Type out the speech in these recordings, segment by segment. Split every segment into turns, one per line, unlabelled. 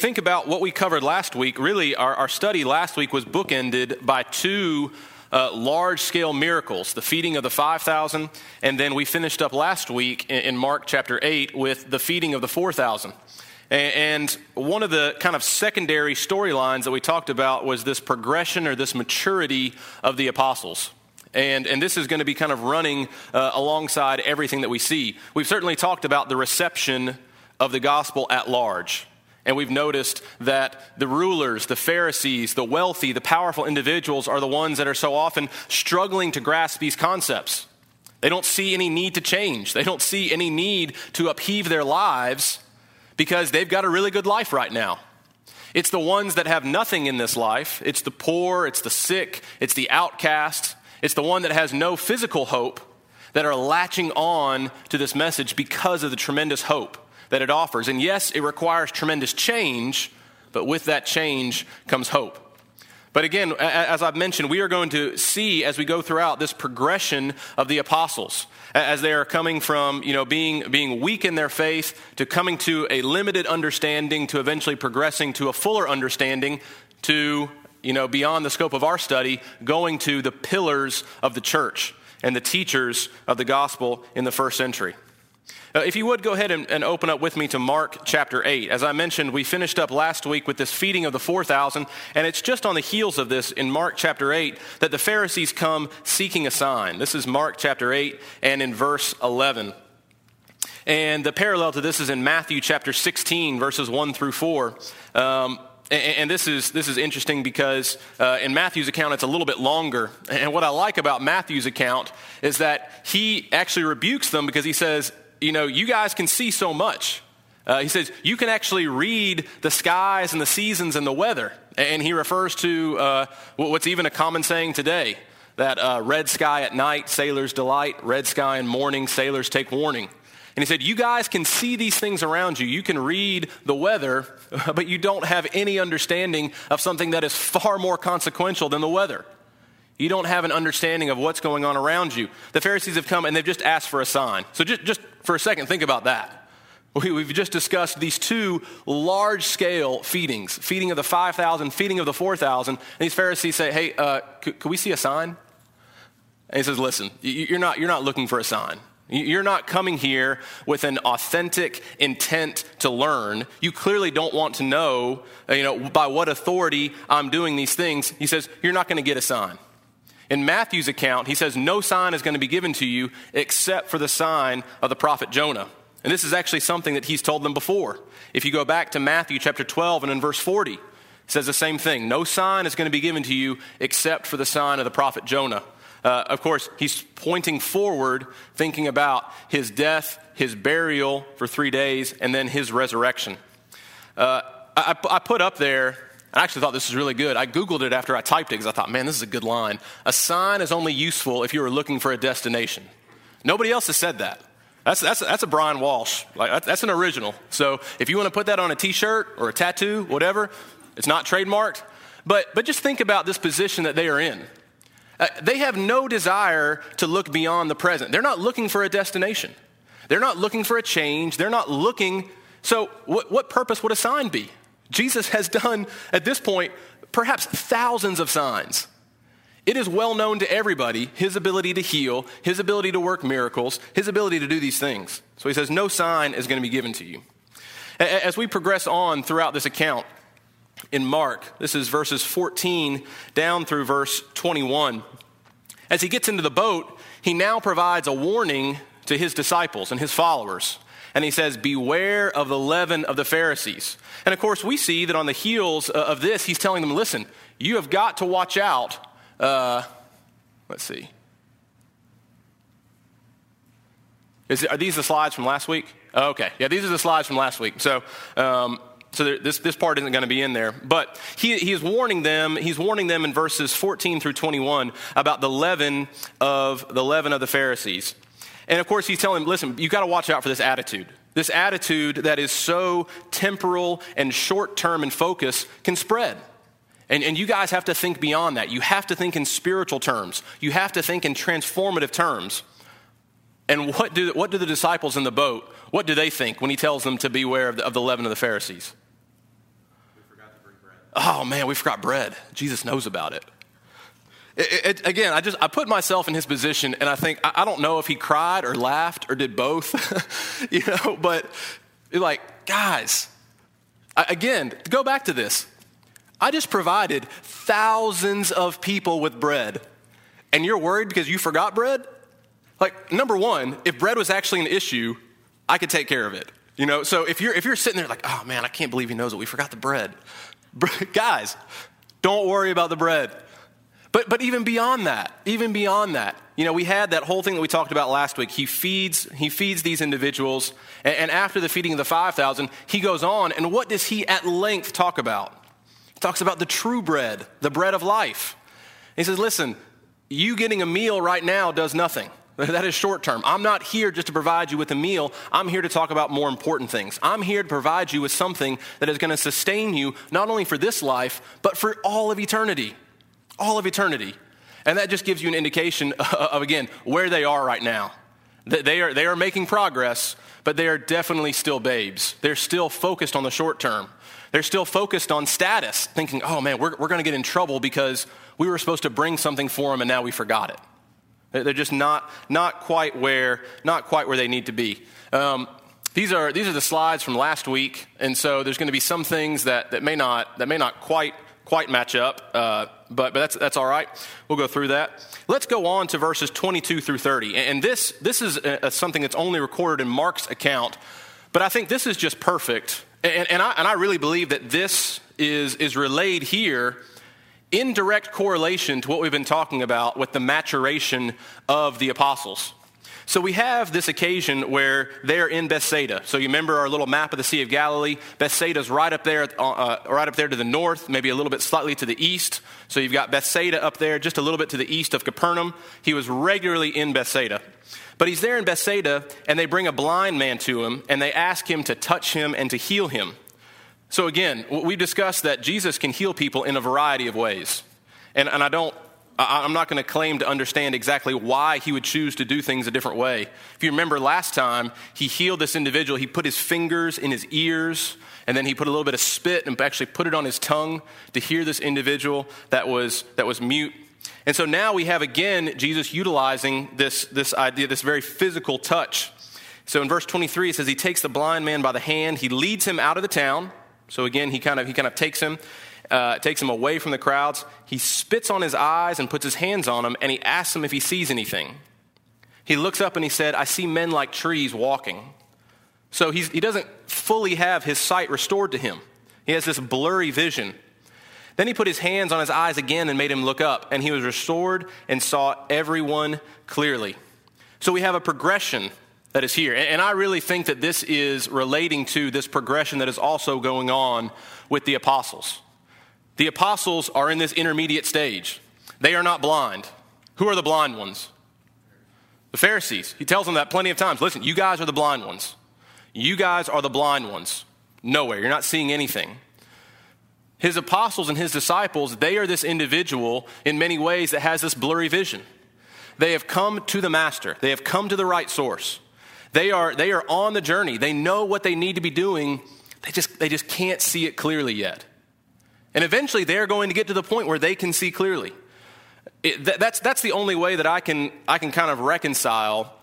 Think about what we covered last week. Really, our, our study last week was bookended by two uh, large scale miracles the feeding of the 5,000, and then we finished up last week in, in Mark chapter 8 with the feeding of the 4,000. And one of the kind of secondary storylines that we talked about was this progression or this maturity of the apostles. And, and this is going to be kind of running uh, alongside everything that we see. We've certainly talked about the reception of the gospel at large. And we've noticed that the rulers, the Pharisees, the wealthy, the powerful individuals are the ones that are so often struggling to grasp these concepts. They don't see any need to change, they don't see any need to upheave their lives because they've got a really good life right now. It's the ones that have nothing in this life. It's the poor, it's the sick, it's the outcast, it's the one that has no physical hope that are latching on to this message because of the tremendous hope that it offers. And yes, it requires tremendous change, but with that change comes hope. But again, as I've mentioned, we are going to see as we go throughout this progression of the apostles, as they are coming from you know, being, being weak in their faith to coming to a limited understanding to eventually progressing to a fuller understanding to you know, beyond the scope of our study, going to the pillars of the church and the teachers of the gospel in the first century. Uh, if you would go ahead and, and, open up with me to Mark chapter 8. As I mentioned, we finished up last week with this feeding of the 4,000, and it's just on the heels of this in Mark chapter 8 that the Pharisees come seeking a sign. This is Mark chapter 8 and in verse 11. And the parallel to this is in Matthew chapter 16, verses 1 through 4. Um, and, this is, this is interesting because uh, in Matthew's account, it's a little bit longer. And what I like about Matthew's account is that he actually rebukes them because he says, you know, you guys can see so much. Uh, he says, you can actually read the skies and the seasons and the weather. And he refers to uh, what's even a common saying today that uh, red sky at night, sailors delight, red sky in morning, sailors take warning. And he said, You guys can see these things around you. You can read the weather, but you don't have any understanding of something that is far more consequential than the weather. You don't have an understanding of what's going on around you. The Pharisees have come and they've just asked for a sign. So, just, just for a second, think about that. We, have just discussed these two large scale feedings feeding of the 5,000, feeding of the 4,000. And these Pharisees say, Hey, uh, could, could we see a sign? And he says, Listen, you're not, you're not looking for a sign. You're not coming here with an authentic intent to learn. You clearly don't want to know, you know, by what authority I'm doing these things. He says, You're not going to get a sign. In Matthew's account, he says, No sign is going to be given to you except for the sign of the prophet Jonah. And this is actually something that he's told them before. If you go back to Matthew chapter 12 and in verse 40, it says the same thing. No sign is going to be given to you except for the sign of the prophet Jonah. Uh, of course, he's pointing forward, thinking about his death, his burial for three days, and then his resurrection. Uh, I, I, put up there, I actually thought this was really good. I Googled it after I typed it because I thought, man, this is a good line. A sign is only useful if you are looking for a destination. Nobody else has said that. That's, that's, that's a Brian Walsh. Like, that's an original. So if you want to put that on a t shirt or a tattoo, whatever, it's not trademarked. But, but just think about this position that they are in. Uh, they have no desire to look beyond the present. They're not looking for a destination. They're not looking for a change. They're not looking. So, what, what purpose would a sign be? Jesus has done, at this point, perhaps thousands of signs. It is well known to everybody his ability to heal, his ability to work miracles, his ability to do these things. So he says, No sign is going to be given to you. As we progress on throughout this account, in Mark. This is verses 14 down through verse 21. As he gets into the boat, he now provides a warning to his disciples and his followers. And he says, Beware of the leaven of the Pharisees. And of course, we see that on the heels of this, he's telling them, Listen, you have got to watch out. Uh, let's see. Is, are these the slides from last week? Oh, okay. Yeah, these are the slides from last week. So um, so there, this, this part isn't going to be in there. But he, he is warning them, he's warning them in verses 14 through 21 about the leaven of the leaven of the Pharisees. And of course, he's telling them, listen, you've got to watch out for this attitude. This attitude that is so temporal and short term in focus can spread. And, and you guys have to think beyond that. You have to think in spiritual terms, you have to think in transformative terms. And what do, what do the disciples in the boat, what do they think when he tells them to beware of the, of the leaven of the Pharisees? Oh man, we forgot bread. Jesus knows about it. It, it, again, I just I put myself in his position, and I think I, I don't know if he cried or laughed or did both, you know. But like, guys, I, again, go back to this, I just provided thousands of people with bread, and you're worried because you forgot bread. Like, number one, if bread was actually an issue, I could take care of it. You know, so if you're if you're sitting there like, oh man, I can't believe he knows it. We forgot the bread. Guys, don't worry about the bread. But, but even beyond that, even beyond that, you know, we had that whole thing that we talked about last week. He feeds, he feeds these individuals, and, and after the feeding of the 5,000, he goes on, and what does he at length talk about? He talks about the true bread, the bread of life. He says, listen, you getting a meal right now does nothing. That is short term. I'm not here just to provide you with a meal. I'm here to talk about more important things. I'm here to provide you with something that is going to sustain you not only for this life, but for all of eternity all of eternity. And that just gives you an indication of, again, where they are right now. They are, they are making progress, but they are definitely still babes. They're still focused on the short term. They're still focused on status, thinking, oh man, we're, we're going to get in trouble because we were supposed to bring something for them and now we forgot it. They're just not, not, quite, where, not quite where they need to be. Um, these are, these are the slides from last week, and so there's going to be some things that, that, may, not, that may not quite quite match up, uh, but, but that's, that's all right. We'll go through that. Let's go on to verses 22 through 30. And this, this is a, a something that's only recorded in Mark's account, but I think this is just perfect. And, and, I, and I really believe that this is, is relayed here in direct correlation to what we've been talking about with the maturation of the apostles. So we have this occasion where they're in Bethsaida. So you remember our little map of the Sea of Galilee? Bethsaida's right up there, uh, uh, right up there to the north, maybe a little bit slightly to the east. So you've got Bethsaida up there, just a little bit to the east of Capernaum. He was regularly in Bethsaida. But he's there in Bethsaida, and they bring a blind man to him, and they ask him to touch him and to heal him. So again, we've discussed that Jesus can heal people in a variety of ways. And, and I don't I'm not going to claim to understand exactly why he would choose to do things a different way. If you remember last time, he healed this individual. He put his fingers in his ears, and then he put a little bit of spit and actually put it on his tongue to hear this individual that was, that was mute. And so now we have again Jesus utilizing this, this idea, this very physical touch. So in verse 23, it says, He takes the blind man by the hand, he leads him out of the town. So again, he kind of, he kind of takes him uh, takes him away from the crowds. He spits on his eyes and puts his hands on him, and he asks him if he sees anything. He looks up and he said, I see men like trees walking. So he doesn't fully have his sight restored to him. He has this blurry vision. Then he put his hands on his eyes again and made him look up, and he was restored and saw everyone clearly. So we have a progression that is here. And I really think that this is relating to this progression that is also going on with the apostles. The apostles are in this intermediate stage. They are not blind. Who are the blind ones? The Pharisees. He tells them that plenty of times. Listen, you guys are the blind ones. You guys are the blind ones. Nowhere. You're not seeing anything. His apostles and his disciples, they are this individual in many ways that has this blurry vision. They have come to the master. They have come to the right source. They are, they are on the journey. They know what they need to be doing. They just, they just can't see it clearly yet. And eventually they're going to get to the point where they can see clearly. It, that, that's, that's the only way that I can, I can kind of reconcile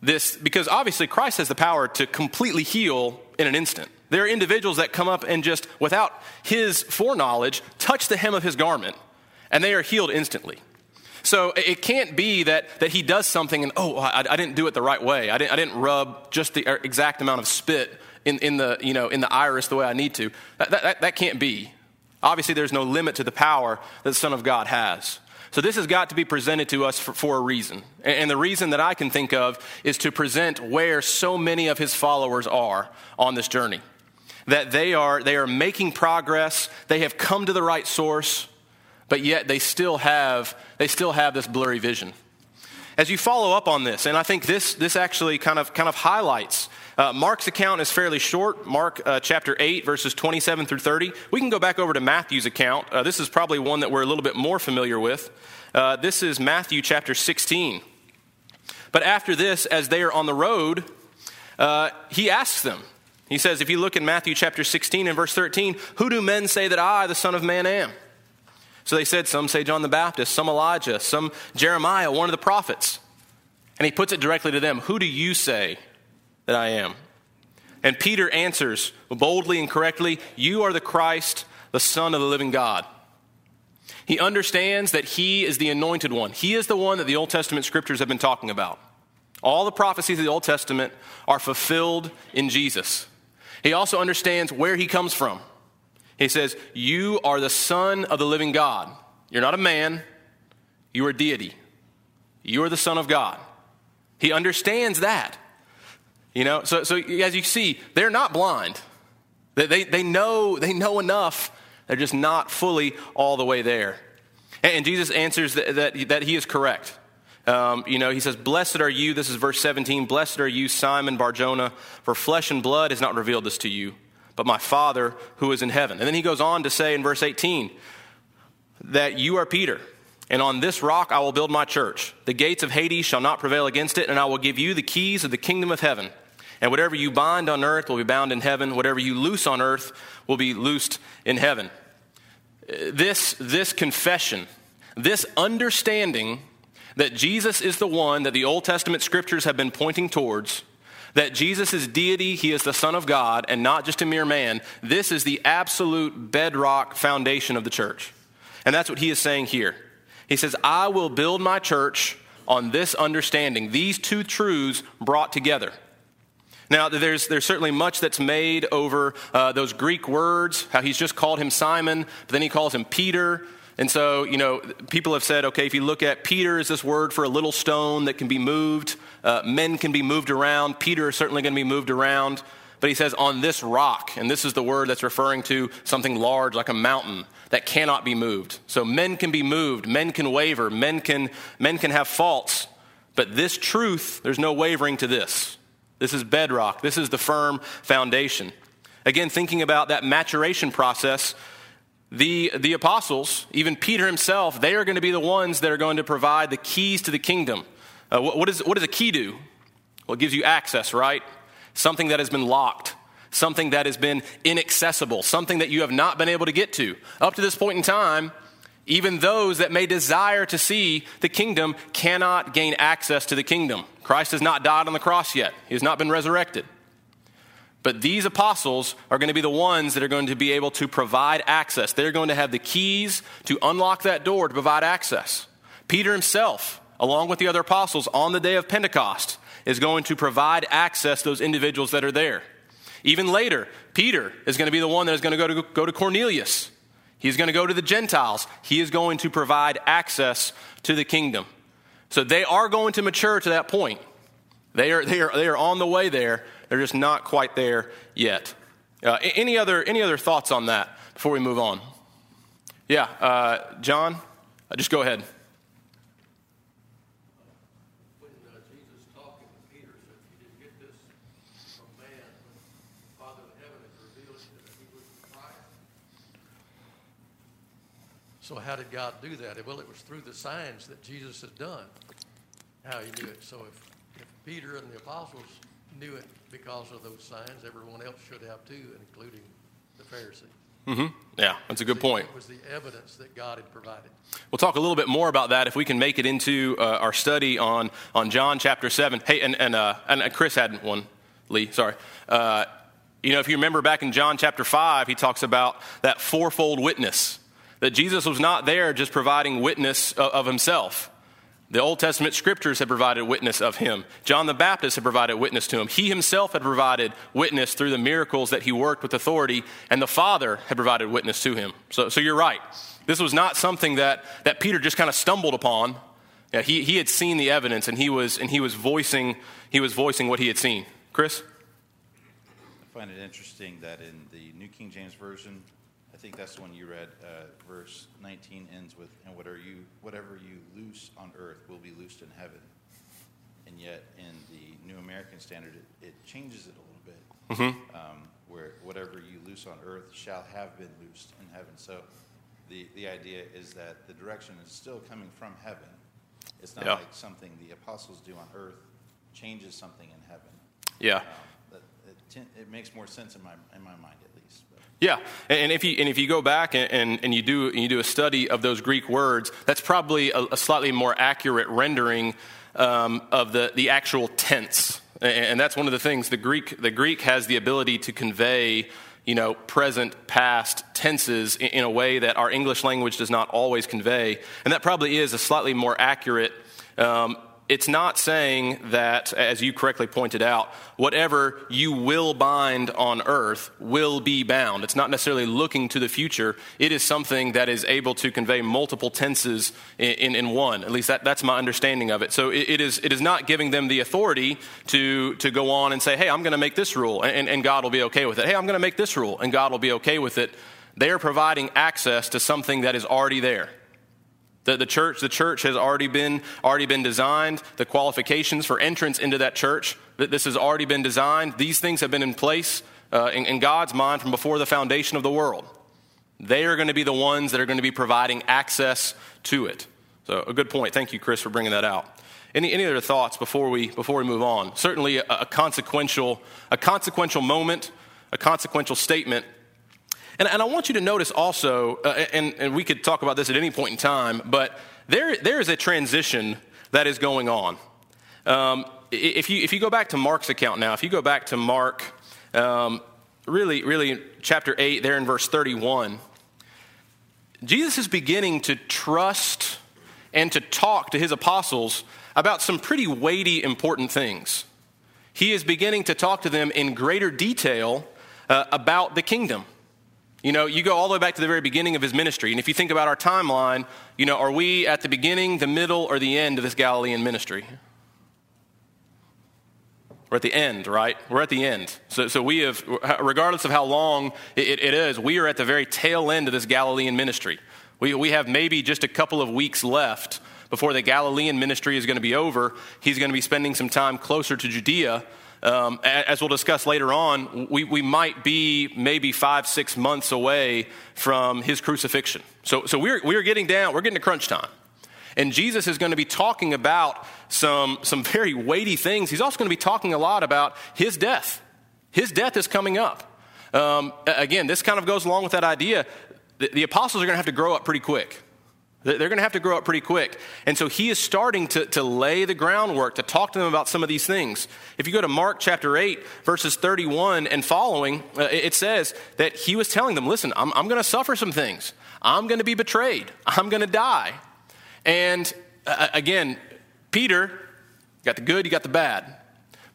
this, because obviously Christ has the power to completely heal in an instant. There are individuals that come up and just, without his foreknowledge, touch the hem of his garment, and they are healed instantly. So it can't be that, that he does something and, oh, I, I didn't do it the right way. I didn't, I didn't rub just the uh, exact amount of spit in, in, the, you know, in the iris the way I need to. That, that, that can't be. Obviously, there's no limit to the power that the Son of God has. So, this has got to be presented to us for, for, a reason. And the reason that I can think of is to present where so many of his followers are on this journey. That they are, they are making progress, they have come to the right source, but yet they still have, they still have this blurry vision. As you follow up on this, and I think this, this actually kind of, kind of highlights uh, Mark's account is fairly short, Mark uh, chapter 8, verses 27 through 30. We can go back over to Matthew's account. Uh, this is probably one that we're a little bit more familiar with. Uh, this is Matthew chapter 16. But after this, as they are on the road, uh, he asks them, He says, if you look in Matthew chapter 16 and verse 13, who do men say that I, the Son of Man, am? So they said, some say John the Baptist, some Elijah, some Jeremiah, one of the prophets. And he puts it directly to them Who do you say that I am? And Peter answers boldly and correctly, You are the Christ, the Son of the living God. He understands that he is the anointed one. He is the one that the Old Testament scriptures have been talking about. All the prophecies of the Old Testament are fulfilled in Jesus. He also understands where he comes from. He says, You are the Son of the living God. You're not a man, you are deity. You are the Son of God. He understands that. You know, so, so as you see, they're not blind. They, they, they, know, they know enough, they're just not fully all the way there. And, and Jesus answers that, that, that he is correct. Um, you know, he says, Blessed are you, this is verse 17, blessed are you, Simon Barjona, for flesh and blood has not revealed this to you, but my Father who is in heaven. And then he goes on to say in verse 18, that you are Peter, and on this rock I will build my church. The gates of Hades shall not prevail against it, and I will give you the keys of the kingdom of heaven. And whatever you bind on earth will be bound in heaven, whatever you loose on earth will be loosed in heaven. This, this confession, this understanding that Jesus is the one that the Old Testament scriptures have been pointing towards, that Jesus is deity, he is the Son of God, and not just a mere man, this is the absolute bedrock foundation of the church. And that's what he is saying here. He says, I will build my church on this understanding, these two truths brought together. Now, there's, there's certainly much that's made over uh, those Greek words, how he's just called him Simon, but then he calls him Peter. And so, you know, people have said, okay, if you look at Peter is this word for a little stone that can be moved. Uh, men can be moved around. Peter is certainly going to be moved around. But he says, on this rock, and this is the word that's referring to something large like a mountain that cannot be moved. So men can be moved, men can waver, men can, men can have faults. But this truth, there's no wavering to this. This is bedrock, this is the firm foundation. Again, thinking about that maturation process the, the apostles, even Peter himself, they are going to be the ones that are going to provide the keys to the kingdom. Uh, what, what, is, what does a key do? Well, it gives you access, right? Something that has been locked, something that has been inaccessible, something that you have not been able to get to. Up to this point in time, even those that may desire to see the kingdom cannot gain access to the kingdom. Christ has not died on the cross yet, he has not been resurrected. But these apostles are going to be the ones that are going to be able to provide access. They're going to have the keys to unlock that door to provide access. Peter himself, along with the other apostles, on the day of Pentecost, is going to provide access to those individuals that are there. Even later, Peter is going to be the one that is going to go to, go to Cornelius. He's going to go to the Gentiles. He is going to provide access to the kingdom. So they are going to mature to that point. They are, they are, they are on the way there, they're just not quite there yet. Uh, any, other, any other thoughts on that before we move on? Yeah, uh, John, uh, just go ahead.
So, how did God do that? Well, it was through the signs that Jesus had done, how he knew it. So, if, if Peter and the apostles knew it because of those signs. Everyone else should have too, including the Pharisees.
Mm-hmm. Yeah, that's a good point.
It was the evidence that God had provided.
We'll talk a little bit more about that if we can make it into uh, our study on, on John chapter 7. Hey, and, and, uh, and Chris had one, Lee, sorry. Uh, you know, if you remember back in John chapter 5, he talks about that fourfold witness, that Jesus was not there just providing witness of, of himself. The Old Testament scriptures had provided witness of him. John the Baptist had provided witness to him. He himself had provided witness through the miracles that he worked with authority, and the Father had provided witness to him. So, so you're right. This was not something that, that Peter just kind of stumbled upon. Yeah, he, he had seen the evidence, and he was, and he was, voicing, he was voicing what he had seen. Chris?
I find it interesting that in the New King James Version, think that's the one you read. Uh, verse 19 ends with, "And whatever you whatever you loose on earth will be loosed in heaven." And yet, in the New American Standard, it, it changes it a little bit, mm-hmm. um, where whatever you loose on earth shall have been loosed in heaven. So, the the idea is that the direction is still coming from heaven. It's not yeah. like something the apostles do on earth changes something in heaven.
Yeah. Um,
ten, it makes more sense in my in my mind at least.
Yeah, and if you and if you go back and, and, and you do you do a study of those Greek words, that's probably a, a slightly more accurate rendering um, of the the actual tense, and, and that's one of the things the Greek the Greek has the ability to convey you know, present, past tenses in, in, a way that our English language does not always convey. And that probably is a slightly more accurate um, it's not saying that, as you correctly pointed out, whatever you will bind on earth will be bound. It's not necessarily looking to the future. It is something that is able to convey multiple tenses in, in, in one. At least that, that's my understanding of it. So it, it, is, it is not giving them the authority to, to go on and say, hey, I'm going to make this rule, and, and God will be okay with it. Hey, I'm going to make this rule, and God will be okay with it. They are providing access to something that is already there. The, the church, the church has already been, already been designed. The qualifications for entrance into that church, that this has already been designed. These things have been in place uh, in, in God's mind from before the foundation of the world. They are going to be the ones that are going to be providing access to it. So, a good point. Thank you, Chris, for bringing that out. Any, any other thoughts before we, before we move on? Certainly a, a consequential, a consequential moment, a consequential statement and, and I want you to notice also, uh, and, and we could talk about this at any point in time, but there, there is a transition that is going on. Um, if, you, if you go back to Mark's account now, if you go back to Mark, um, really, really, chapter 8, there in verse 31, Jesus is beginning to trust and to talk to his apostles about some pretty weighty, important things. He is beginning to talk to them in greater detail uh, about the kingdom. You know, you go all the way back to the very beginning of his ministry. And if you think about our timeline, you know, are we at the beginning, the middle, or the end of this Galilean ministry? We're at the end, right? We're at the end. So, so we have, regardless of how long it, it is, we are at the very tail end of this Galilean ministry. We, we have maybe just a couple of weeks left before the Galilean ministry is going to be over. He's going to be spending some time closer to Judea um, as we'll discuss later on, we, we might be maybe five, six months away from his crucifixion. So, so we're, we're getting down, we're getting to crunch time. And Jesus is going to be talking about some, some very weighty things. He's also going to be talking a lot about his death. His death is coming up. Um, again, this kind of goes along with that idea. The, the apostles are going to have to grow up pretty quick. They're going to have to grow up pretty quick. And so he is starting to, to lay the groundwork to talk to them about some of these things. If you go to Mark chapter 8, verses 31 and following, uh, it says that he was telling them, listen, I'm, I'm going to suffer some things. I'm going to be betrayed. I'm going to die. And uh, again, Peter, got the good, you got the bad.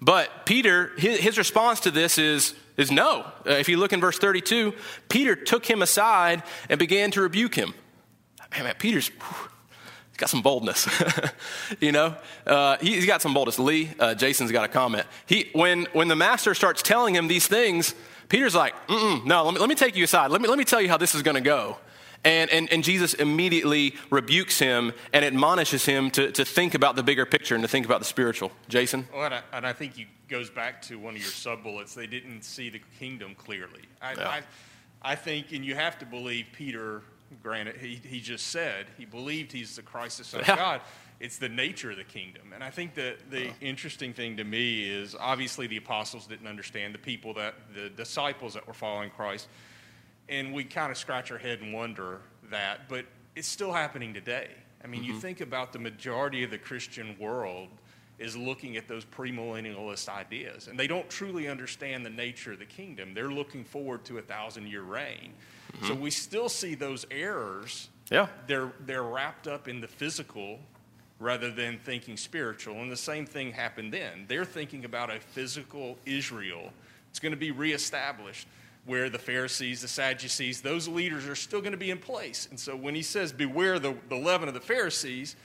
But Peter, his, his response to this is, is no. Uh, if you look in verse 32, Peter took him aside and began to rebuke him man, man Peter's whew, got some boldness. you know, uh, he, has got some boldness. Lee, uh, Jason's got a comment. He, when, when the master starts telling him these things, Peter's like, no, let me, let me take you aside. Let me, let me tell you how this is going to go. And, and, and Jesus immediately rebukes him and admonishes him to, to think about the bigger picture and to think about the spiritual. Jason?
Well, and I, and I think he goes back to one of your sub bullets. They didn't see the kingdom clearly. I, yeah. I, I think, and you have to believe Peter Granted, he, he just said he believed he's the Christ, the Son of God. It's the nature of the kingdom. And I think that the interesting thing to me is obviously the apostles didn't understand, the people that, the disciples that were following Christ. And we kind of scratch our head and wonder that, but it's still happening today. I mean, mm-hmm. you think about the majority of the Christian world is looking at those premillennialist ideas, and they don't truly understand the nature of the kingdom. They're looking forward to a thousand year reign. Mm-hmm. So we still see those errors.
Yeah.
They're, they're wrapped up in the physical rather than thinking spiritual. And the same thing happened then. They're thinking about a physical Israel. It's going to be reestablished where the Pharisees, the Sadducees, those leaders are still going to be in place. And so when he says, beware the, the leaven of the Pharisees,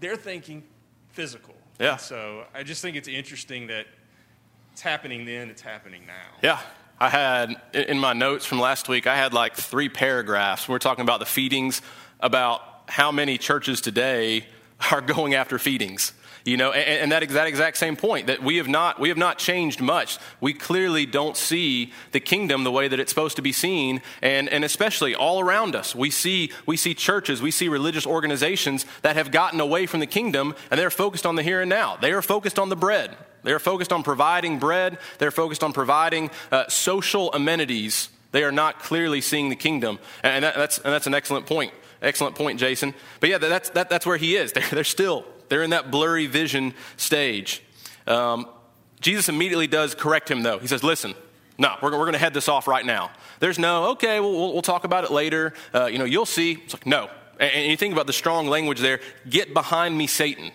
they're thinking physical.
Yeah.
So I just think it's interesting that it's happening then, it's happening now.
Yeah. I had in my notes from last week, I had like three paragraphs. We're talking about the feedings, about how many churches today are going after feedings. You know, and, and that, that exact same point that we have not we have not changed much. We clearly don't see the kingdom the way that it's supposed to be seen, and, and especially all around us. We see we see churches, we see religious organizations that have gotten away from the kingdom and they're focused on the here and now. They are focused on the bread. They're focused on providing bread. They're focused on providing uh, social amenities. They are not clearly seeing the kingdom, and, that, that's and that's an excellent point. Excellent point, Jason. But yeah, that's that, that's where he is. They're, they're still they're in that blurry vision stage. Um, Jesus immediately does correct him, though. He says, Listen, no, we're, we're going to head this off right now. There's no, okay, we'll, we'll, we'll talk about it later. Uh, you know, you'll see. It's like, no. And, and, you think about the strong language there get behind me, Satan.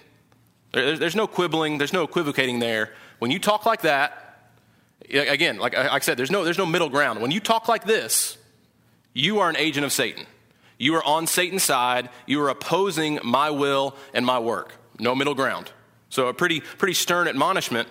There, there's no quibbling, there's no equivocating there. When you talk like that, again, like I, said, there's no, there's no middle ground. When you talk like this, you are an agent of Satan. You are on Satan's side. You are opposing my will and my work no middle ground. So a pretty, pretty stern admonishment.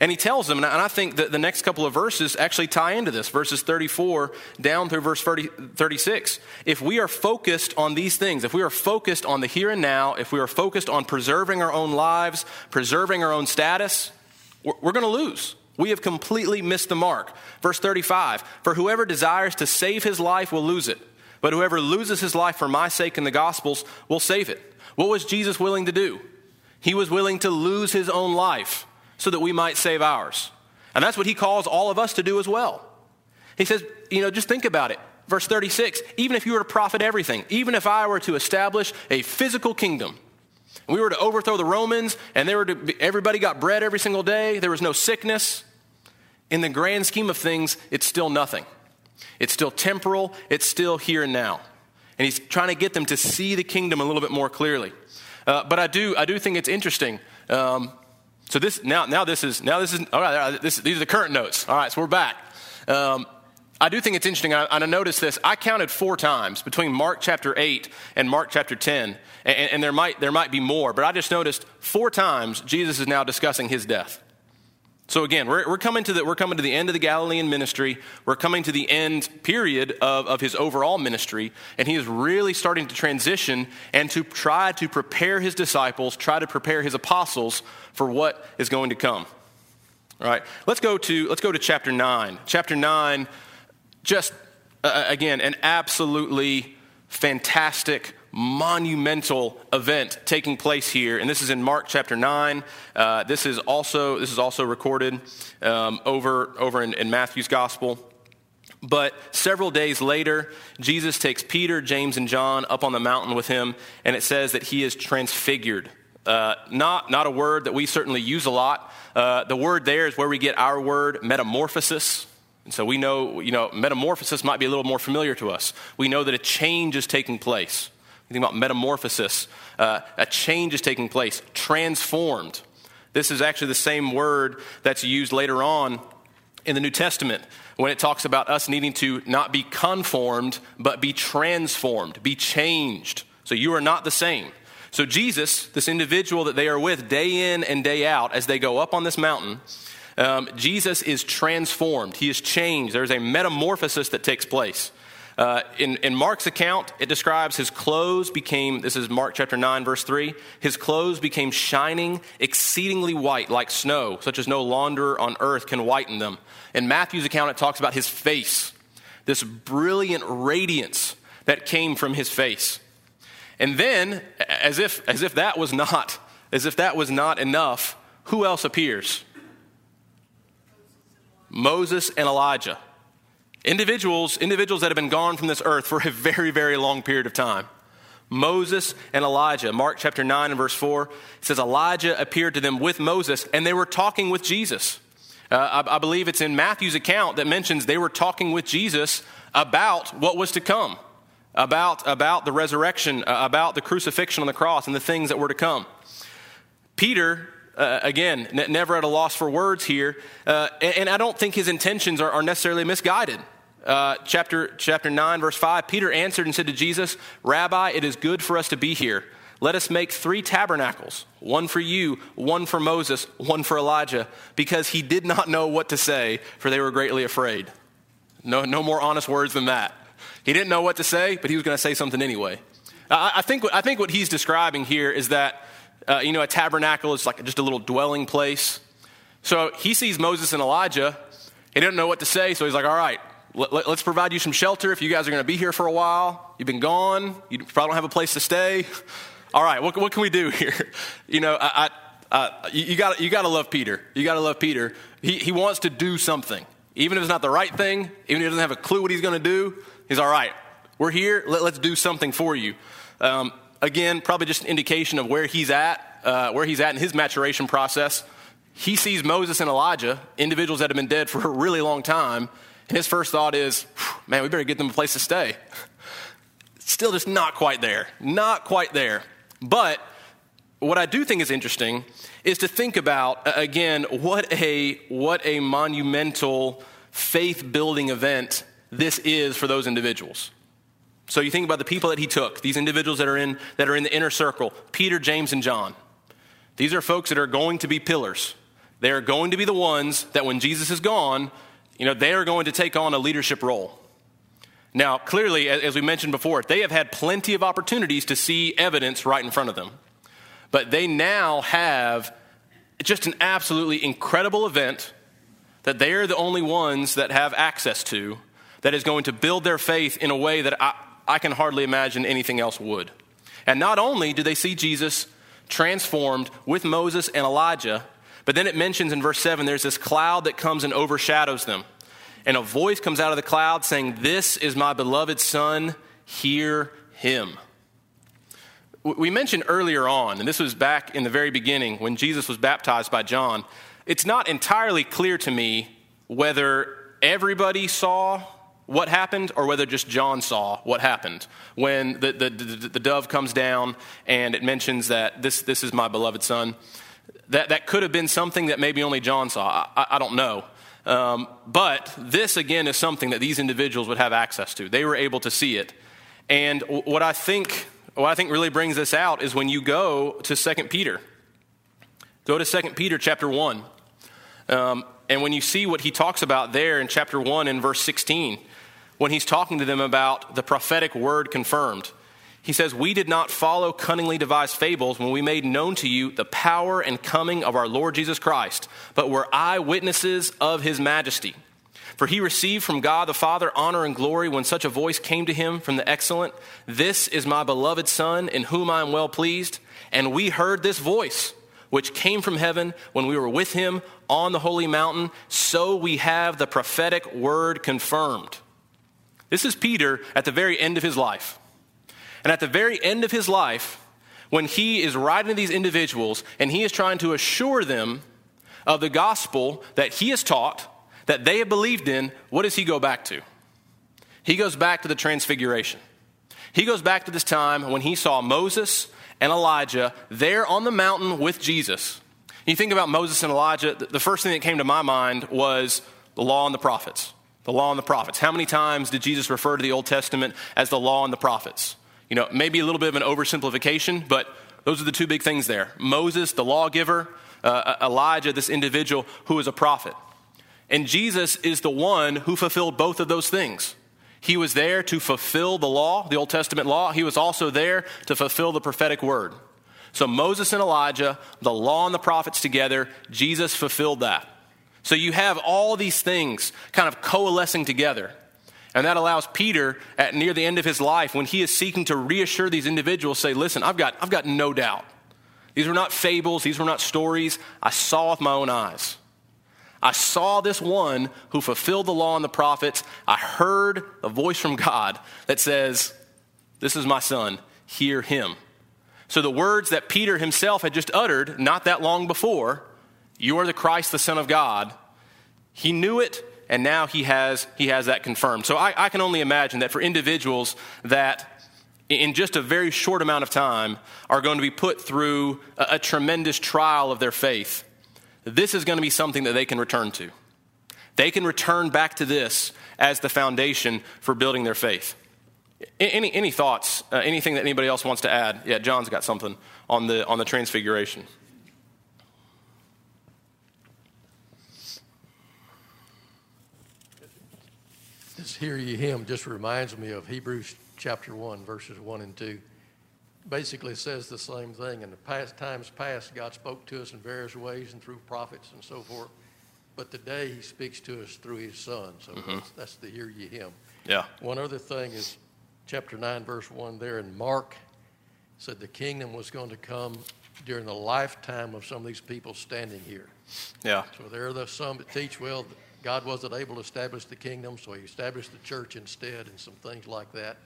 And he tells them, and I think that the next couple of verses actually tie into this, verses 34 down through verse 30, 36. If we are focused on these things, if we are focused on the here and now, if we are focused on preserving our own lives, preserving our own status, we're, we're going to lose. We have completely missed the mark. Verse 35 For whoever desires to save his life will lose it, but whoever loses his life for my sake and the gospel's will save it. What was Jesus willing to do? He was willing to lose his own life so that we might save ours. And that's what he calls all of us to do as well. He says, you know, just think about it. Verse 36 even if you were to profit everything, even if I were to establish a physical kingdom, we were to overthrow the Romans and they were to be, everybody got bread every single day, there was no sickness. In the grand scheme of things, it's still nothing. It's still temporal, it's still here and now. And he's trying to get them to see the kingdom a little bit more clearly. Uh, but I do, I do think it's interesting. Um, so this now, now this is now this is all right. This, these are the current notes. All right, so we're back. Um, I do think it's interesting. I, I noticed this. I counted four times between Mark chapter eight and Mark chapter ten, and, and there might there might be more, but I just noticed four times Jesus is now discussing his death. So again, we're, we're, coming to the, we're coming to the end of the Galilean ministry. We're coming to the end period of, of his overall ministry. And he is really starting to transition and to try to prepare his disciples, try to prepare his apostles for what is going to come. All right, let's go to, let's go to chapter 9. Chapter 9, just uh, again, an absolutely fantastic monumental event taking place here, and this is in Mark chapter nine. Uh, this is also this is also recorded um, over over in, in Matthew's gospel. But several days later, Jesus takes Peter, James, and John up on the mountain with him, and it says that he is transfigured. Uh, not, not a word that we certainly use a lot. Uh, the word there is where we get our word metamorphosis. And so we know, you know, metamorphosis might be a little more familiar to us. We know that a change is taking place. You think about metamorphosis, uh, a change is taking place, transformed. This is actually the same word that's used later on in the New Testament when it talks about us needing to not be conformed, but be transformed, be changed. So you are not the same. So, Jesus, this individual that they are with day in and day out as they go up on this mountain, um, Jesus is transformed. He is changed. There's a metamorphosis that takes place. Uh, in, in Mark's account, it describes his clothes became, this is Mark chapter 9, verse 3, his clothes became shining, exceedingly white, like snow, such as no launderer on earth can whiten them. In Matthew's account, it talks about his face, this brilliant radiance that came from his face. And then, as if, as if that was not, as if that was not enough, who else appears? Moses and Elijah. Individuals, individuals that have been gone from this earth for a very, very long period of time. Moses and Elijah. Mark chapter 9 and verse 4 says, Elijah appeared to them with Moses, and they were talking with Jesus. Uh, I, I believe it's in Matthew's account that mentions they were talking with Jesus about what was to come, about, about the resurrection, uh, about the crucifixion on the cross, and the things that were to come. Peter uh, again, n- never at a loss for words here. Uh, and, and, I don't think his intentions are, are necessarily misguided. Uh, chapter, chapter 9, verse 5 Peter answered and said to Jesus, Rabbi, it is good for us to be here. Let us make three tabernacles one for you, one for Moses, one for Elijah, because he did not know what to say, for they were greatly afraid. No, no more honest words than that. He didn't know what to say, but he was going to say something anyway. I, I, think, I think what he's describing here is that Uh, you know, a tabernacle is like just a little dwelling place. So he sees Moses and Elijah. He didn't know what to say, so he's like, all right, let, us provide you some shelter if you guys are going to be here for a while. You've been gone. You probably don't have a place to stay. All right, what, what can we do here? You know, I, I, uh, you got you to love Peter. You got to love Peter. He, he wants to do something. Even if it's not the right thing, even if he doesn't have a clue what he's going to do, he's all right. We're here. Let, us do something for you. Um, again, probably just an indication of where he's at, uh, where he's at in his maturation process. He sees Moses and Elijah, individuals that have been dead for a really long time, and his first thought is, man, we better get them a place to stay. Still just not quite there. Not quite there. But what I do think is interesting is to think about, again, what a, what a monumental faith building event this is for those individuals. So you think about the people that he took, these individuals that are in, that are in the inner circle Peter, James, and John. These are folks that are going to be pillars. They are going to be the ones that when Jesus is gone, you know, they are going to take on a leadership role. Now, clearly, as we mentioned before, they have had plenty of opportunities to see evidence right in front of them. But they now have just an absolutely incredible event that they are the only ones that have access to that is going to build their faith in a way that I, I can hardly imagine anything else would. And not only do they see Jesus transformed with Moses and Elijah, but then it mentions in verse 7 there's this cloud that comes and overshadows them. And a voice comes out of the cloud saying, This is my beloved Son, hear him. We mentioned earlier on, and this was back in the very beginning when Jesus was baptized by John, it's not entirely clear to me whether everybody saw what happened or whether just John saw what happened when the, the, the, the, dove comes down and it mentions that this, this is my beloved son. That, that could have been something that maybe only John saw. I, I don't know. Um, but this, again, is something that these individuals would have access to. They were able to see it. And what I think, what I think really brings this out is when you go to 2 Peter. Go to 2 Peter chapter 1. Um, and when you see what he talks about there in chapter 1 and verse 16, when he's talking to them about the prophetic word confirmed, he says, We did not follow cunningly devised fables when we made known to you the power and coming of our Lord Jesus Christ, but were eyewitnesses of his majesty. For he received from God the Father honor and glory when such a voice came to him from the excellent, This is my beloved Son, in whom I am well pleased. And we heard this voice, which came from heaven when we were with him on the holy mountain. So we have the prophetic word confirmed. This is Peter at the very end of his life. And at the very end of his life, when he is writing to these individuals and he is trying to assure them of the gospel that he has taught, that they have believed in, what does he go back to? He goes back to the transfiguration. He goes back to this time when he saw Moses and Elijah there on the mountain with Jesus. You think about Moses and Elijah, the first thing that came to my mind was the law and the prophets. The law and the prophets. How many times did Jesus refer to the Old Testament as the law and the prophets? You know, maybe a little bit of an oversimplification, but those are the two big things there Moses, the lawgiver, uh, Elijah, this individual who is a prophet. And Jesus is the one who fulfilled both of those things. He was there to fulfill the law, the Old Testament law. He was also there to fulfill the prophetic word. So Moses and Elijah, the law and the prophets together, Jesus fulfilled that. So you have all these things kind of coalescing together. And that allows Peter, at near the end of his life, when he is seeking to reassure these individuals, say, listen, I've got, I've got no doubt. These were not fables, these were not stories. I saw with my own eyes. I saw this one who fulfilled the law and the prophets. I heard a voice from God that says, This is my son, hear him. So the words that Peter himself had just uttered not that long before, You are the Christ, the Son of God, he knew it and now he has, he has that confirmed. So I, I can only imagine that for individuals that in just a very short amount of time are going to be put through a, a tremendous trial of their faith, this is going to be something that they can return to. They can return back to this as the foundation for building their faith. Any, any thoughts? Uh, anything that anybody else wants to add? Yeah, John's got something on the, on the transfiguration.
Hear ye him just reminds me of Hebrews chapter 1, verses 1 and 2. basically says the same thing. In the past times past, God spoke to us in various ways and through prophets and so forth. But today He speaks to us through His Son. So mm-hmm. that's, that's the hear ye Him.
Yeah.
One other thing is chapter 9, verse 1 there in Mark said the kingdom was going to come during the lifetime of some of these people standing here.
Yeah.
So there are the, some that teach, well, God wasn't able to establish the kingdom, so he established the church instead and some things like that.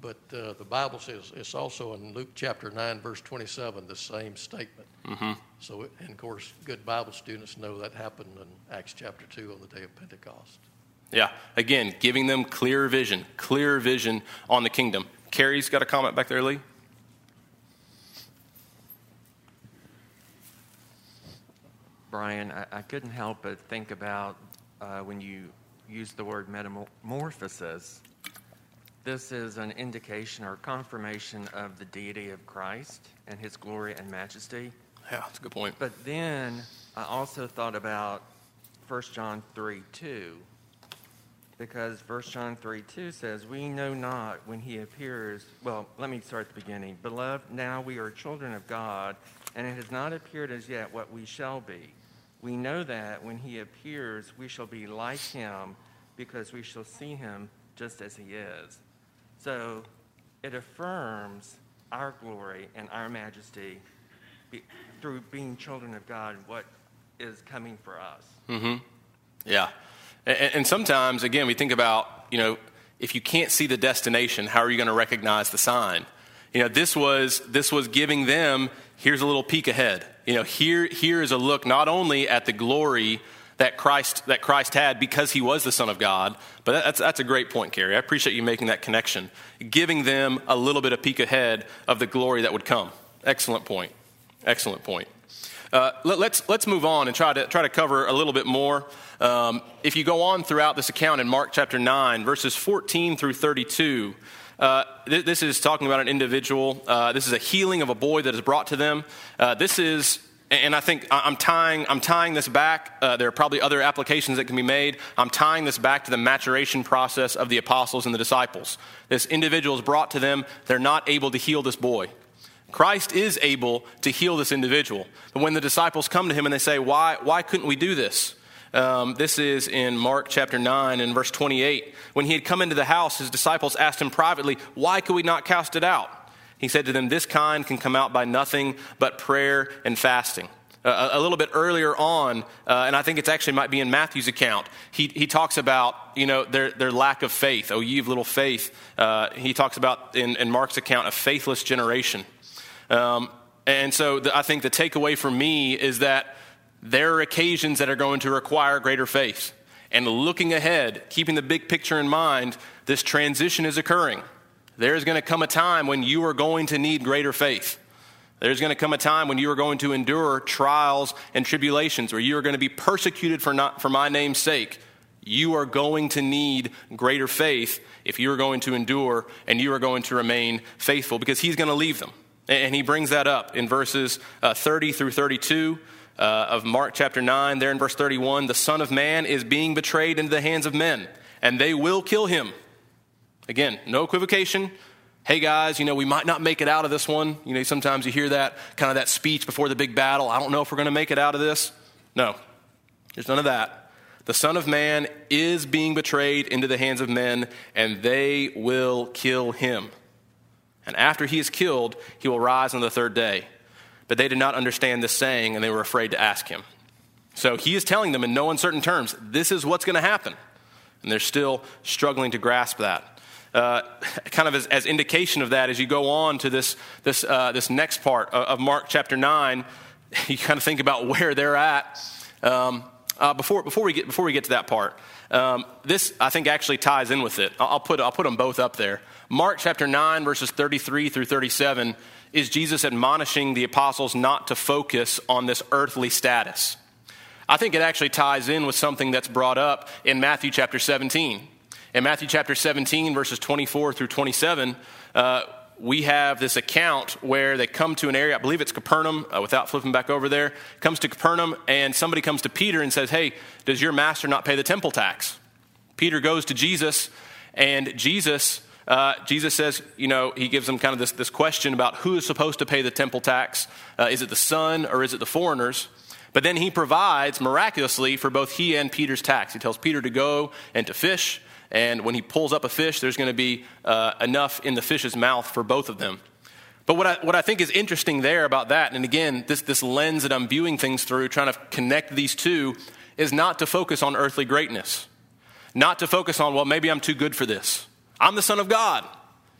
But uh, the Bible says it's also in Luke chapter 9, verse 27, the same statement.
Mm-hmm.
So, and of course, good Bible students know that happened in Acts chapter 2 on the day of Pentecost.
Yeah, again, giving them clear vision, clear vision on the kingdom. Carrie's got a comment back there, Lee.
Brian, I, I couldn't help but think about uh, when you use the word metamorphosis. This is an indication or confirmation of the deity of Christ and his glory and majesty.
Yeah, that's a good point.
But then I also thought about 1 John 3 2, because 1 John 3 2 says, We know not when he appears. Well, let me start at the beginning. Beloved, now we are children of God, and it has not appeared as yet what we shall be. We know that when he appears, we shall be like him because we shall see him just as he is. So it affirms our glory and our majesty be, through being children of God, what is coming for us.
Mm-hmm. Yeah. And, and sometimes, again, we think about, you know, if you can't see the destination, how are you going to recognize the sign? You know, this was, this was giving them, here's a little peek ahead. You know, here, here is a look not only at the glory that Christ, that Christ had because he was the Son of God, but that's, that's a great point, Carrie. I appreciate you making that connection. Giving them a little bit of peek ahead of the glory that would come. Excellent point. Excellent point. Uh, let, us let's, let's move on and try to, try to cover a little bit more. Um, if you go on throughout this account in Mark chapter 9, verses 14 through 32, uh, th- this is talking about an individual. Uh, this is a healing of a boy that is brought to them. Uh, this is, and I think I'm tying, I'm tying this back. Uh, there are probably other applications that can be made. I'm tying this back to the maturation process of the apostles and the disciples. This individual is brought to them. They're not able to heal this boy. Christ is able to heal this individual. But when the disciples come to him and they say, Why, why couldn't we do this? Um, this is in Mark chapter 9 and verse 28. When he had come into the house, his disciples asked him privately, Why could we not cast it out? He said to them, This kind can come out by nothing but prayer and fasting. Uh, a little bit earlier on, uh, and I think it's actually might be in Matthew's account, he, he talks about, you know, their, their lack of faith. Oh, of little faith. Uh, he talks about in, in Mark's account a faithless generation. Um, and so the, I think the takeaway for me is that there are occasions that are going to require greater faith. And looking ahead, keeping the big picture in mind, this transition is occurring. There's going to come a time when you are going to need greater faith. There's going to come a time when you are going to endure trials and tribulations, where you are going to be persecuted for, not, for my name's sake. You are going to need greater faith if you are going to endure and you are going to remain faithful because he's going to leave them. And he brings that up in verses uh, 30 through 32 uh, of Mark chapter 9, there in verse 31, the Son of Man is being betrayed into the hands of men, and they will kill him. Again, no equivocation. Hey guys, you know, we might not make it out of this one. You know, sometimes you hear that kind of that speech before the big battle. I don't know if we're going to make it out of this. No, there's none of that. The Son of Man is being betrayed into the hands of men, and they will kill him. And after he is killed, he will rise on the third day. But they did not understand this saying, and they were afraid to ask him. So he is telling them in no uncertain terms, this is what's going to happen. And they're still struggling to grasp that. Uh, kind of as, as, indication of that, as you go on to this, this, uh, this next part of, Mark chapter 9, you kind of think about where they're at. Um, uh, before, before, we get, before we get to that part, um, this I think actually ties in with it. I'll, I'll, put, I'll put them both up there. Mark chapter 9, verses 33 through 37 is Jesus admonishing the apostles not to focus on this earthly status. I think it actually ties in with something that's brought up in Matthew chapter 17. In Matthew chapter 17, verses 24 through 27, uh, we have this account where they come to an area, I believe it's Capernaum, uh, without flipping back over there, comes to Capernaum, and somebody comes to Peter and says, Hey, does your master not pay the temple tax? Peter goes to Jesus, and Jesus uh, Jesus says, you know, he gives them kind of this, this question about who is supposed to pay the temple tax. Uh, is it the son or is it the foreigners? But then he provides miraculously for both he and Peter's tax. He tells Peter to go and to fish, and when he pulls up a fish, there's going to be uh, enough in the fish's mouth for both of them. But what I, what I think is interesting there about that, and again, this, this lens that I'm viewing things through, trying to connect these two, is not to focus on earthly greatness. Not to focus on, well, maybe I'm too good for this. I'm the Son of God.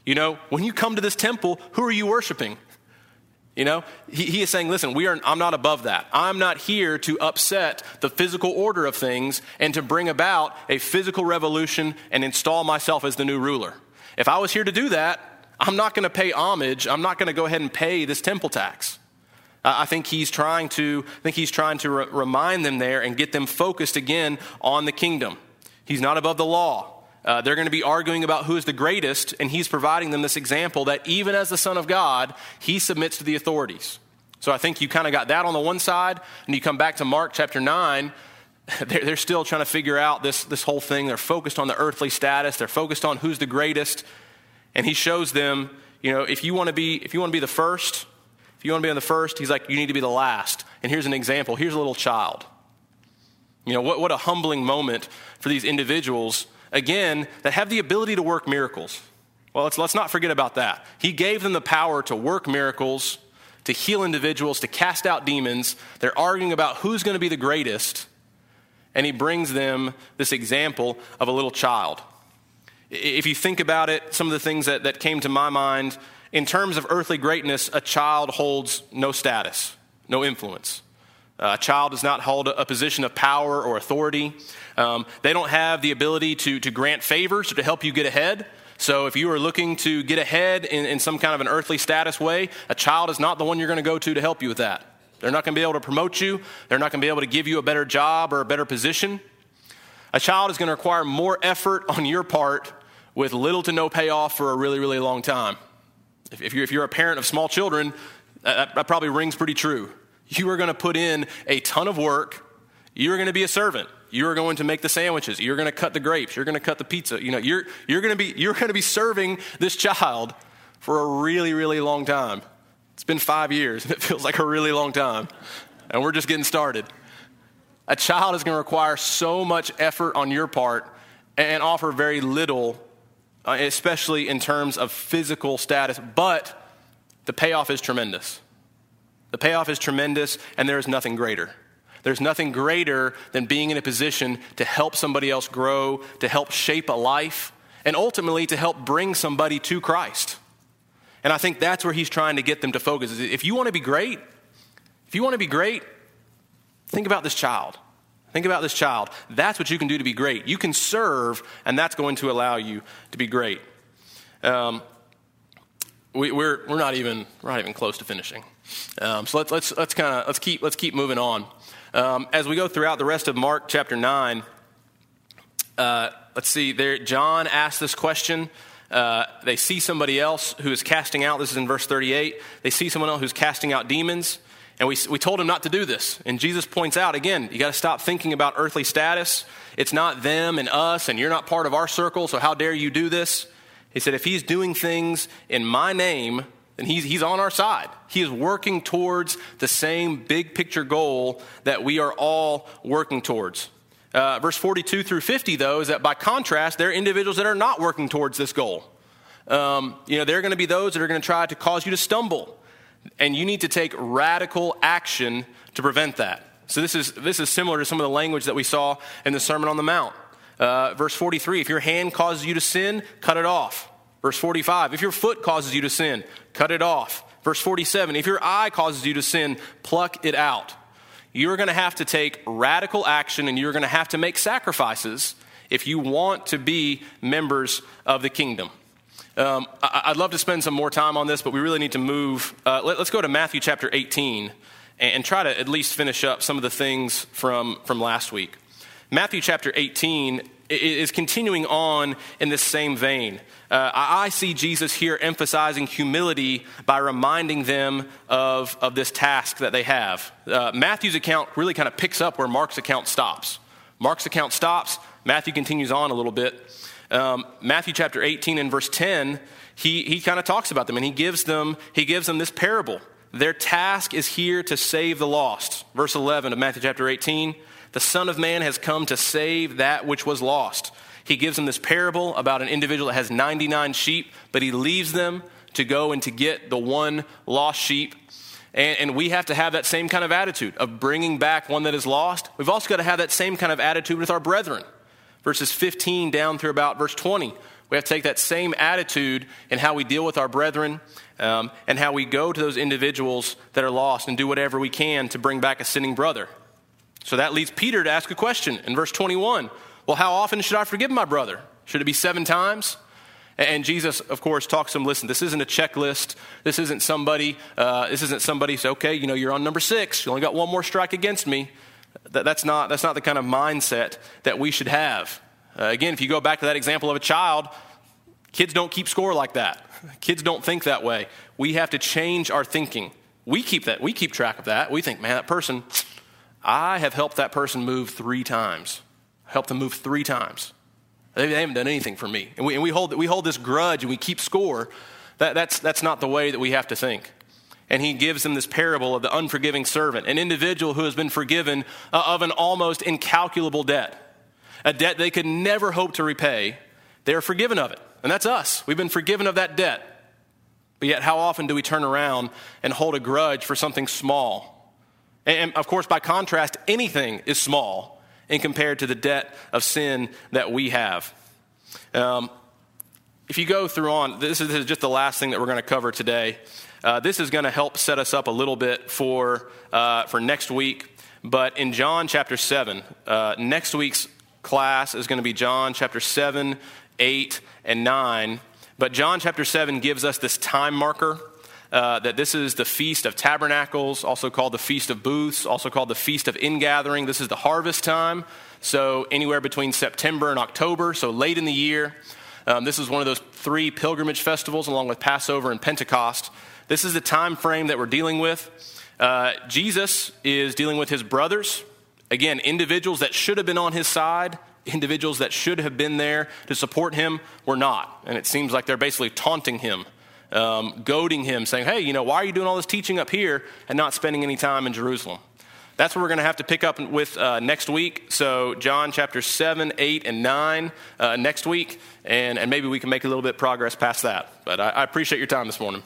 You know, when you come to this temple, who are you worshiping? You know, he, he, is saying, listen, we are, I'm not above that. I'm not here to upset the physical order of things and to bring about a physical revolution and install myself as the new ruler. If I was here to do that, I'm not going to pay homage. I'm not going to go ahead and pay this temple tax. I think he's trying to, I think he's trying to re- remind them there and get them focused again on the kingdom. He's not above the law. Uh, they're going to be arguing about who is the greatest, and he's providing them this example that even as the Son of God, he submits to the authorities. So I think you kind of got that on the one side, and you come back to Mark chapter 9. They're, they're still trying to figure out this, this whole thing. They're focused on the earthly status, they're focused on who's the greatest. And he shows them, you know, if you want to be, if you want to be the first, if you want to be on the first, he's like, you need to be the last. And here's an example. Here's a little child. You know, what, what a humbling moment for these individuals again, that have the ability to work miracles. Well, let's, let's not forget about that. He gave them the power to work miracles, to heal individuals, to cast out demons. They're arguing about who's going to be the greatest. And he brings them this example of a little child. If you think about it, some of the things that, that came to my mind in terms of earthly greatness, a child holds no status, no influence. Uh, a child does not hold a position of power or authority. Um, they don't have the ability to, to grant favors or to help you get ahead. So, if you are looking to get ahead in, in some kind of an earthly status way, a child is not the one you're going to go to to help you with that. They're not going to be able to promote you, they're not going to be able to give you a better job or a better position. A child is going to require more effort on your part with little to no payoff for a really, really long time. If, if, you're, if you're a parent of small children, that, that probably rings pretty true. You are going to put in a ton of work. You are going to be a servant. You are going to make the sandwiches. You're going to cut the grapes. You're going to cut the pizza. You know, you're, you're, going to be, you're going to be serving this child for a really, really long time. It's been five years, and it feels like a really long time. And we're just getting started. A child is going to require so much effort on your part and offer very little, uh, especially in terms of physical status, but the payoff is tremendous. The payoff is tremendous, and there is nothing greater. There's nothing greater than being in a position to help somebody else grow, to help shape a life, and ultimately to help bring somebody to Christ. And I think that's where he's trying to get them to focus. If you want to be great, if you want to be great, think about this child. Think about this child. That's what you can do to be great. You can serve, and that's going to allow you to be great. Um, we, we're, we're not even we're not even close to finishing. Um, so let's let's let's kind of let's keep let's keep moving on. Um, as we go throughout the rest of Mark chapter nine, uh, let's see. There, John asks this question. Uh, they see somebody else who is casting out. This is in verse 38. They see someone else who's casting out demons. And we, we told him not to do this. And Jesus points out again, you got to stop thinking about earthly status. It's not them and us, and you're not part of our circle, so how dare you do this? He said, if he's doing things in my name, then he's, he's on our side. He is working towards the same big picture goal that we are all working towards. Uh, verse 42 through 50, though, is that by contrast, there are individuals that are not working towards this goal. Um, you know, there are going to be those that are going to try to cause you to stumble, and you need to take radical action to prevent that. So this is this is similar to some of the language that we saw in the Sermon on the Mount. Uh, verse 43 if your hand causes you to sin, cut it off. Verse 45 if your foot causes you to sin, cut it off. Verse 47 if your eye causes you to sin, pluck it out. You're going to have to take radical action and you're going to have to make sacrifices if you want to be members of the kingdom. Um, I, would love to spend some more time on this, but we really need to move. Uh, let, us go to Matthew chapter 18 and, and try to at least finish up some of the things from, from last week. Matthew chapter 18 is continuing on in this same vein. Uh, I see Jesus here emphasizing humility by reminding them of, of this task that they have. Uh, Matthew's account really kind of picks up where Mark's account stops. Mark's account stops, Matthew continues on a little bit. Um, Matthew chapter 18 and verse 10, he, he kind of talks about them and he gives them, he gives them this parable. Their task is here to save the lost. Verse 11 of Matthew chapter 18 The Son of Man has come to save that which was lost. He gives them this parable about an individual that has 99 sheep, but he leaves them to go and to get the one lost sheep. And, and, we have to have that same kind of attitude of bringing back one that is lost. We've also got to have that same kind of attitude with our brethren. Verses 15 down through about verse 20. We have to take that same attitude in how we deal with our brethren um, and how we go to those individuals that are lost and do whatever we can to bring back a sinning brother. So that leads Peter to ask a question in verse 21. Well, how often should I forgive my brother? Should it be seven times? And Jesus, of course, talks to him. Listen, this isn't a checklist. This isn't somebody. Uh, this isn't somebody. Say, okay, you know, you're on number six. You only got one more strike against me. That, that's not. That's not the kind of mindset that we should have. Uh, again, if you go back to that example of a child, kids don't keep score like that. Kids don't think that way. We have to change our thinking. We keep that. We keep track of that. We think, man, that person. I have helped that person move three times helped them move three times. They, haven't done anything for me. And we, and we, hold, we hold this grudge and we keep score. That, that's, that's not the way that we have to think. And he gives them this parable of the unforgiving servant, an individual who has been forgiven uh, of an almost incalculable debt, a debt they could never hope to repay. They are forgiven of it. And that's us. We've been forgiven of that debt. But yet, how often do we turn around and hold a grudge for something small? And, of course, by contrast, anything is small in compared to the debt of sin that we have. Um, if you go through on, this is, this is, just the last thing that we're going to cover today. Uh, this is going to help set us up a little bit for, uh, for next week. But in John chapter 7, uh, next week's class is going to be John chapter 7, 8, and 9. But John chapter 7 gives us this time marker uh, that this is the Feast of Tabernacles, also called the Feast of Booths, also called the Feast of Ingathering. This is the harvest time, so anywhere between September and October, so late in the year. Um, this is one of those three pilgrimage festivals, along with Passover and Pentecost. This is the time frame that we're dealing with. Uh, Jesus is dealing with his brothers. Again, individuals that should have been on his side, individuals that should have been there to support him, were not. And it seems like they're basically taunting him um, goading him, saying, Hey, you know, why are you doing all this teaching up here and not spending any time in Jerusalem? That's what we're going to have to pick up with uh, next week. So, John chapter 7, 8, and 9 uh, next week, and, and maybe we can make a little bit progress past that. But I, I appreciate your time this morning.